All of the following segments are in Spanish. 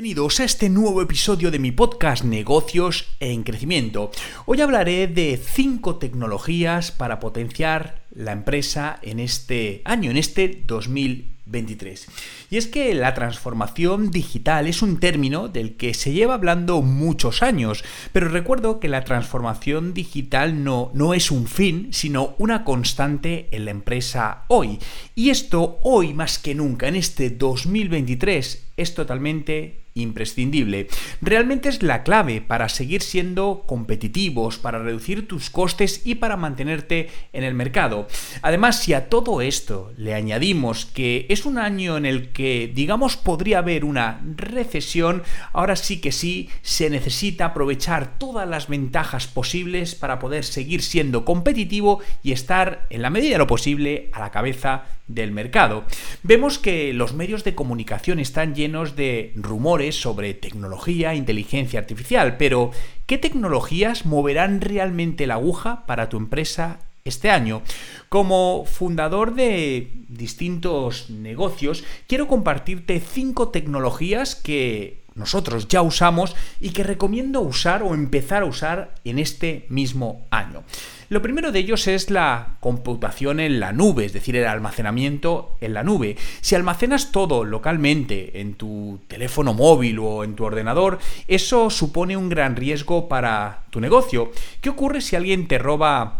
Bienvenidos a este nuevo episodio de mi podcast Negocios en Crecimiento. Hoy hablaré de 5 tecnologías para potenciar la empresa en este año, en este 2023. Y es que la transformación digital es un término del que se lleva hablando muchos años, pero recuerdo que la transformación digital no, no es un fin, sino una constante en la empresa hoy. Y esto hoy más que nunca, en este 2023, es totalmente imprescindible. Realmente es la clave para seguir siendo competitivos, para reducir tus costes y para mantenerte en el mercado. Además, si a todo esto le añadimos que es un año en el que, digamos, podría haber una recesión, ahora sí que sí, se necesita aprovechar todas las ventajas posibles para poder seguir siendo competitivo y estar, en la medida de lo posible, a la cabeza del mercado. Vemos que los medios de comunicación están llenos de rumores sobre tecnología, inteligencia artificial, pero ¿qué tecnologías moverán realmente la aguja para tu empresa este año. Como fundador de distintos negocios, quiero compartirte cinco tecnologías que nosotros ya usamos y que recomiendo usar o empezar a usar en este mismo año. Lo primero de ellos es la computación en la nube, es decir, el almacenamiento en la nube. Si almacenas todo localmente en tu teléfono móvil o en tu ordenador, eso supone un gran riesgo para tu negocio. ¿Qué ocurre si alguien te roba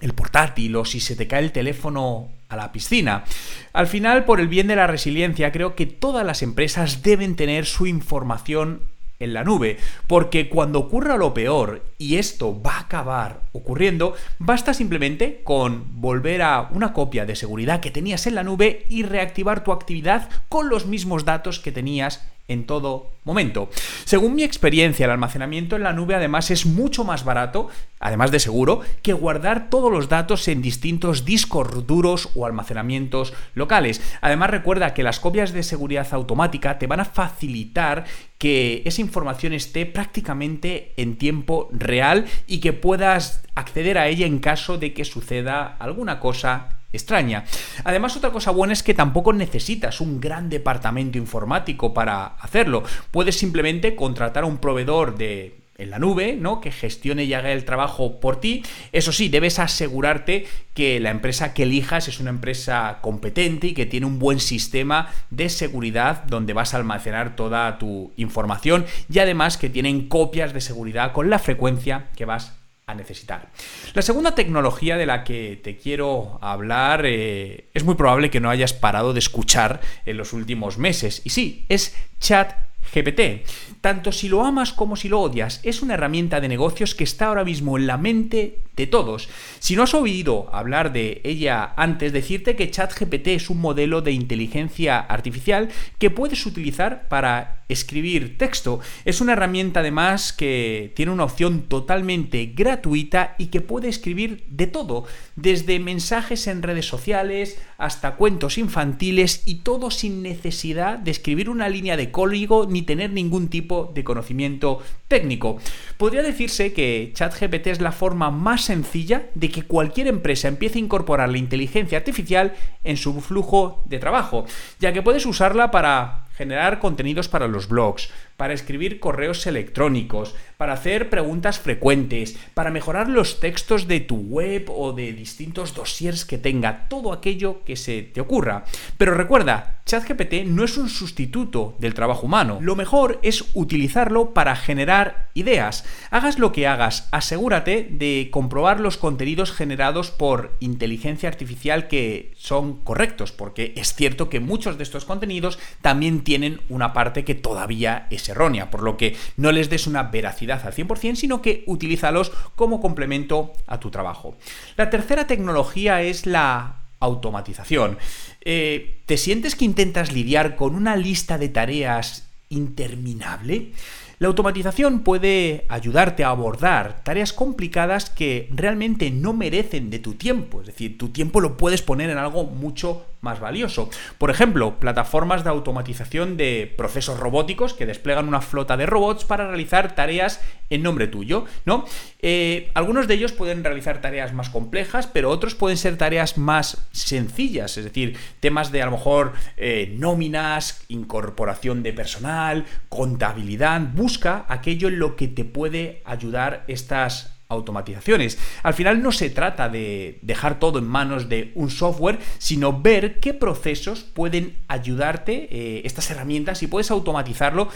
el portátil o si se te cae el teléfono a la piscina. Al final, por el bien de la resiliencia, creo que todas las empresas deben tener su información en la nube, porque cuando ocurra lo peor y esto va a acabar ocurriendo, basta simplemente con volver a una copia de seguridad que tenías en la nube y reactivar tu actividad con los mismos datos que tenías en todo momento. Según mi experiencia, el almacenamiento en la nube además es mucho más barato, además de seguro, que guardar todos los datos en distintos discos duros o almacenamientos locales. Además recuerda que las copias de seguridad automática te van a facilitar que esa información esté prácticamente en tiempo real y que puedas acceder a ella en caso de que suceda alguna cosa extraña. Además, otra cosa buena es que tampoco necesitas un gran departamento informático para hacerlo. Puedes simplemente contratar a un proveedor de en la nube, ¿no? Que gestione y haga el trabajo por ti. Eso sí, debes asegurarte que la empresa que elijas es una empresa competente y que tiene un buen sistema de seguridad donde vas a almacenar toda tu información y además que tienen copias de seguridad con la frecuencia que vas a necesitar. La segunda tecnología de la que te quiero hablar eh, es muy probable que no hayas parado de escuchar en los últimos meses. Y sí, es Chat GPT. Tanto si lo amas como si lo odias, es una herramienta de negocios que está ahora mismo en la mente de todos. Si no has oído hablar de ella antes, decirte que ChatGPT es un modelo de inteligencia artificial que puedes utilizar para escribir texto. Es una herramienta además que tiene una opción totalmente gratuita y que puede escribir de todo, desde mensajes en redes sociales hasta cuentos infantiles y todo sin necesidad de escribir una línea de código ni tener ningún tipo de conocimiento técnico. Podría decirse que ChatGPT es la forma más sencilla de que cualquier empresa empiece a incorporar la inteligencia artificial en su flujo de trabajo, ya que puedes usarla para generar contenidos para los blogs, para escribir correos electrónicos, para hacer preguntas frecuentes, para mejorar los textos de tu web o de distintos dossiers que tenga, todo aquello que se te ocurra. Pero recuerda, ChatGPT no es un sustituto del trabajo humano. Lo mejor es utilizarlo para generar ideas. Hagas lo que hagas, asegúrate de comprobar los contenidos generados por inteligencia artificial que son correctos, porque es cierto que muchos de estos contenidos también tienen una parte que todavía es errónea, por lo que no les des una veracidad al 100%, sino que utilízalos como complemento a tu trabajo. La tercera tecnología es la automatización. Eh, ¿Te sientes que intentas lidiar con una lista de tareas interminable? La automatización puede ayudarte a abordar tareas complicadas que realmente no merecen de tu tiempo, es decir, tu tiempo lo puedes poner en algo mucho más valioso. Por ejemplo, plataformas de automatización de procesos robóticos que desplegan una flota de robots para realizar tareas en nombre tuyo, ¿no? Eh, algunos de ellos pueden realizar tareas más complejas, pero otros pueden ser tareas más sencillas, es decir, temas de a lo mejor eh, nóminas, incorporación de personal, contabilidad. Busca aquello en lo que te puede ayudar estas automatizaciones. Al final no se trata de dejar todo en manos de un software, sino ver qué procesos pueden ayudarte eh, estas herramientas y puedes automatizarlo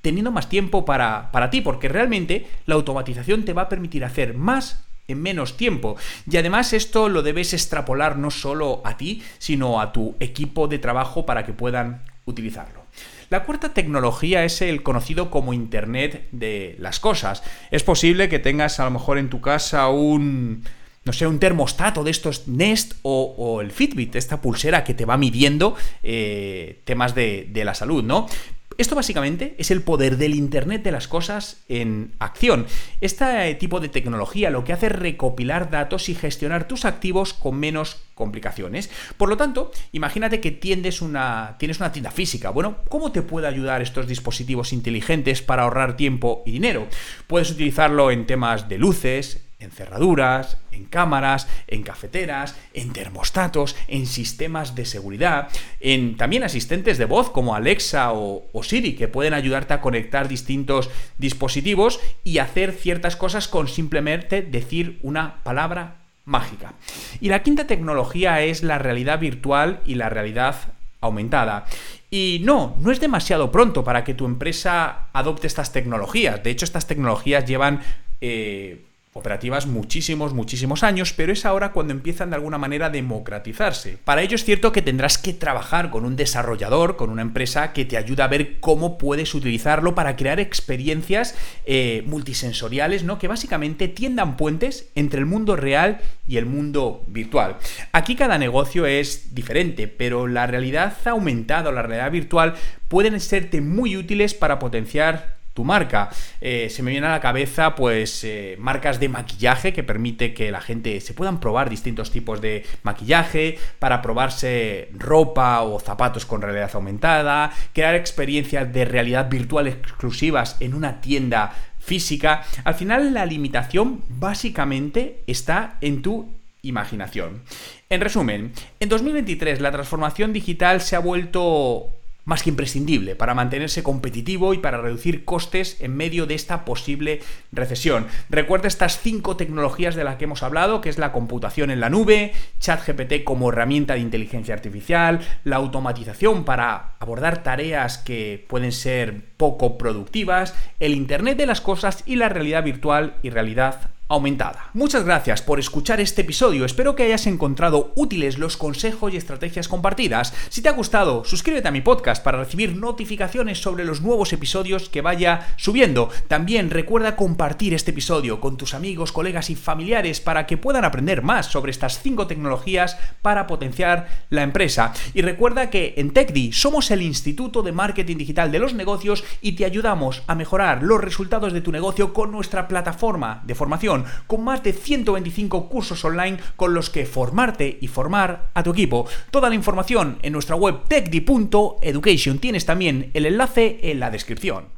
teniendo más tiempo para, para ti, porque realmente la automatización te va a permitir hacer más en menos tiempo. Y además esto lo debes extrapolar no solo a ti, sino a tu equipo de trabajo para que puedan utilizarlo. La cuarta tecnología es el conocido como Internet de las cosas. Es posible que tengas a lo mejor en tu casa un no sé, un termostato de estos Nest o, el Fitbit, esta pulsera que te va midiendo eh, temas de, de, la salud, ¿no? Esto básicamente es el poder del Internet de las cosas en acción. Este tipo de tecnología lo que hace es recopilar datos y gestionar tus activos con menos complicaciones. Por lo tanto, imagínate que una, tienes una tienda física. Bueno, ¿cómo te puede ayudar estos dispositivos inteligentes para ahorrar tiempo y dinero? Puedes utilizarlo en temas de luces, en cerraduras, en cámaras, en cafeteras, en termostatos, en sistemas de seguridad, en también asistentes de voz como Alexa o, Siri que pueden ayudarte a conectar distintos dispositivos y hacer ciertas cosas con simplemente decir una palabra mágica. Y la quinta tecnología es la realidad virtual y la realidad aumentada. Y no, no es demasiado pronto para que tu empresa adopte estas tecnologías. De hecho, estas tecnologías llevan eh, operativas muchísimos, muchísimos años, pero es ahora cuando empiezan de alguna manera a democratizarse. Para ello es cierto que tendrás que trabajar con un desarrollador, con una empresa que te ayuda a ver cómo puedes utilizarlo para crear experiencias eh, multisensoriales, ¿no? Que básicamente tiendan puentes entre el mundo real y el mundo virtual. Aquí cada negocio es diferente, pero la realidad aumentada o la realidad virtual pueden serte muy útiles para potenciar tu marca. Eh, se me viene a la cabeza, pues, eh, marcas de maquillaje que permite que la gente se puedan probar distintos tipos de maquillaje para probarse ropa o zapatos con realidad aumentada, crear experiencias de realidad virtual exclusivas en una tienda física. Al final, la limitación básicamente está en tu imaginación. En resumen, en 2023 la transformación digital se ha vuelto más que imprescindible para mantenerse competitivo y para reducir costes en medio de esta posible recesión. Recuerda estas cinco tecnologías de las que hemos hablado, que es la computación en la nube, ChatGPT como herramienta de inteligencia artificial, la automatización para abordar tareas que pueden ser poco productivas, el Internet de las cosas y la realidad virtual y realidad aumentada. Muchas gracias por escuchar este episodio, espero que hayas encontrado útiles los consejos y estrategias compartidas. Si te ha gustado, suscríbete a mi podcast para recibir notificaciones sobre los nuevos episodios que vaya subiendo. También recuerda compartir este episodio con tus amigos, colegas y familiares para que puedan aprender más sobre estas 5 tecnologías para potenciar la empresa. Y recuerda que en TechDi somos el Instituto de Marketing Digital de los Negocios y te ayudamos a mejorar los resultados de tu negocio con nuestra plataforma de con más de 125 cursos online con los que formarte y formar a tu equipo. Toda la información en nuestra web techdi.education. Tienes también el enlace en la descripción.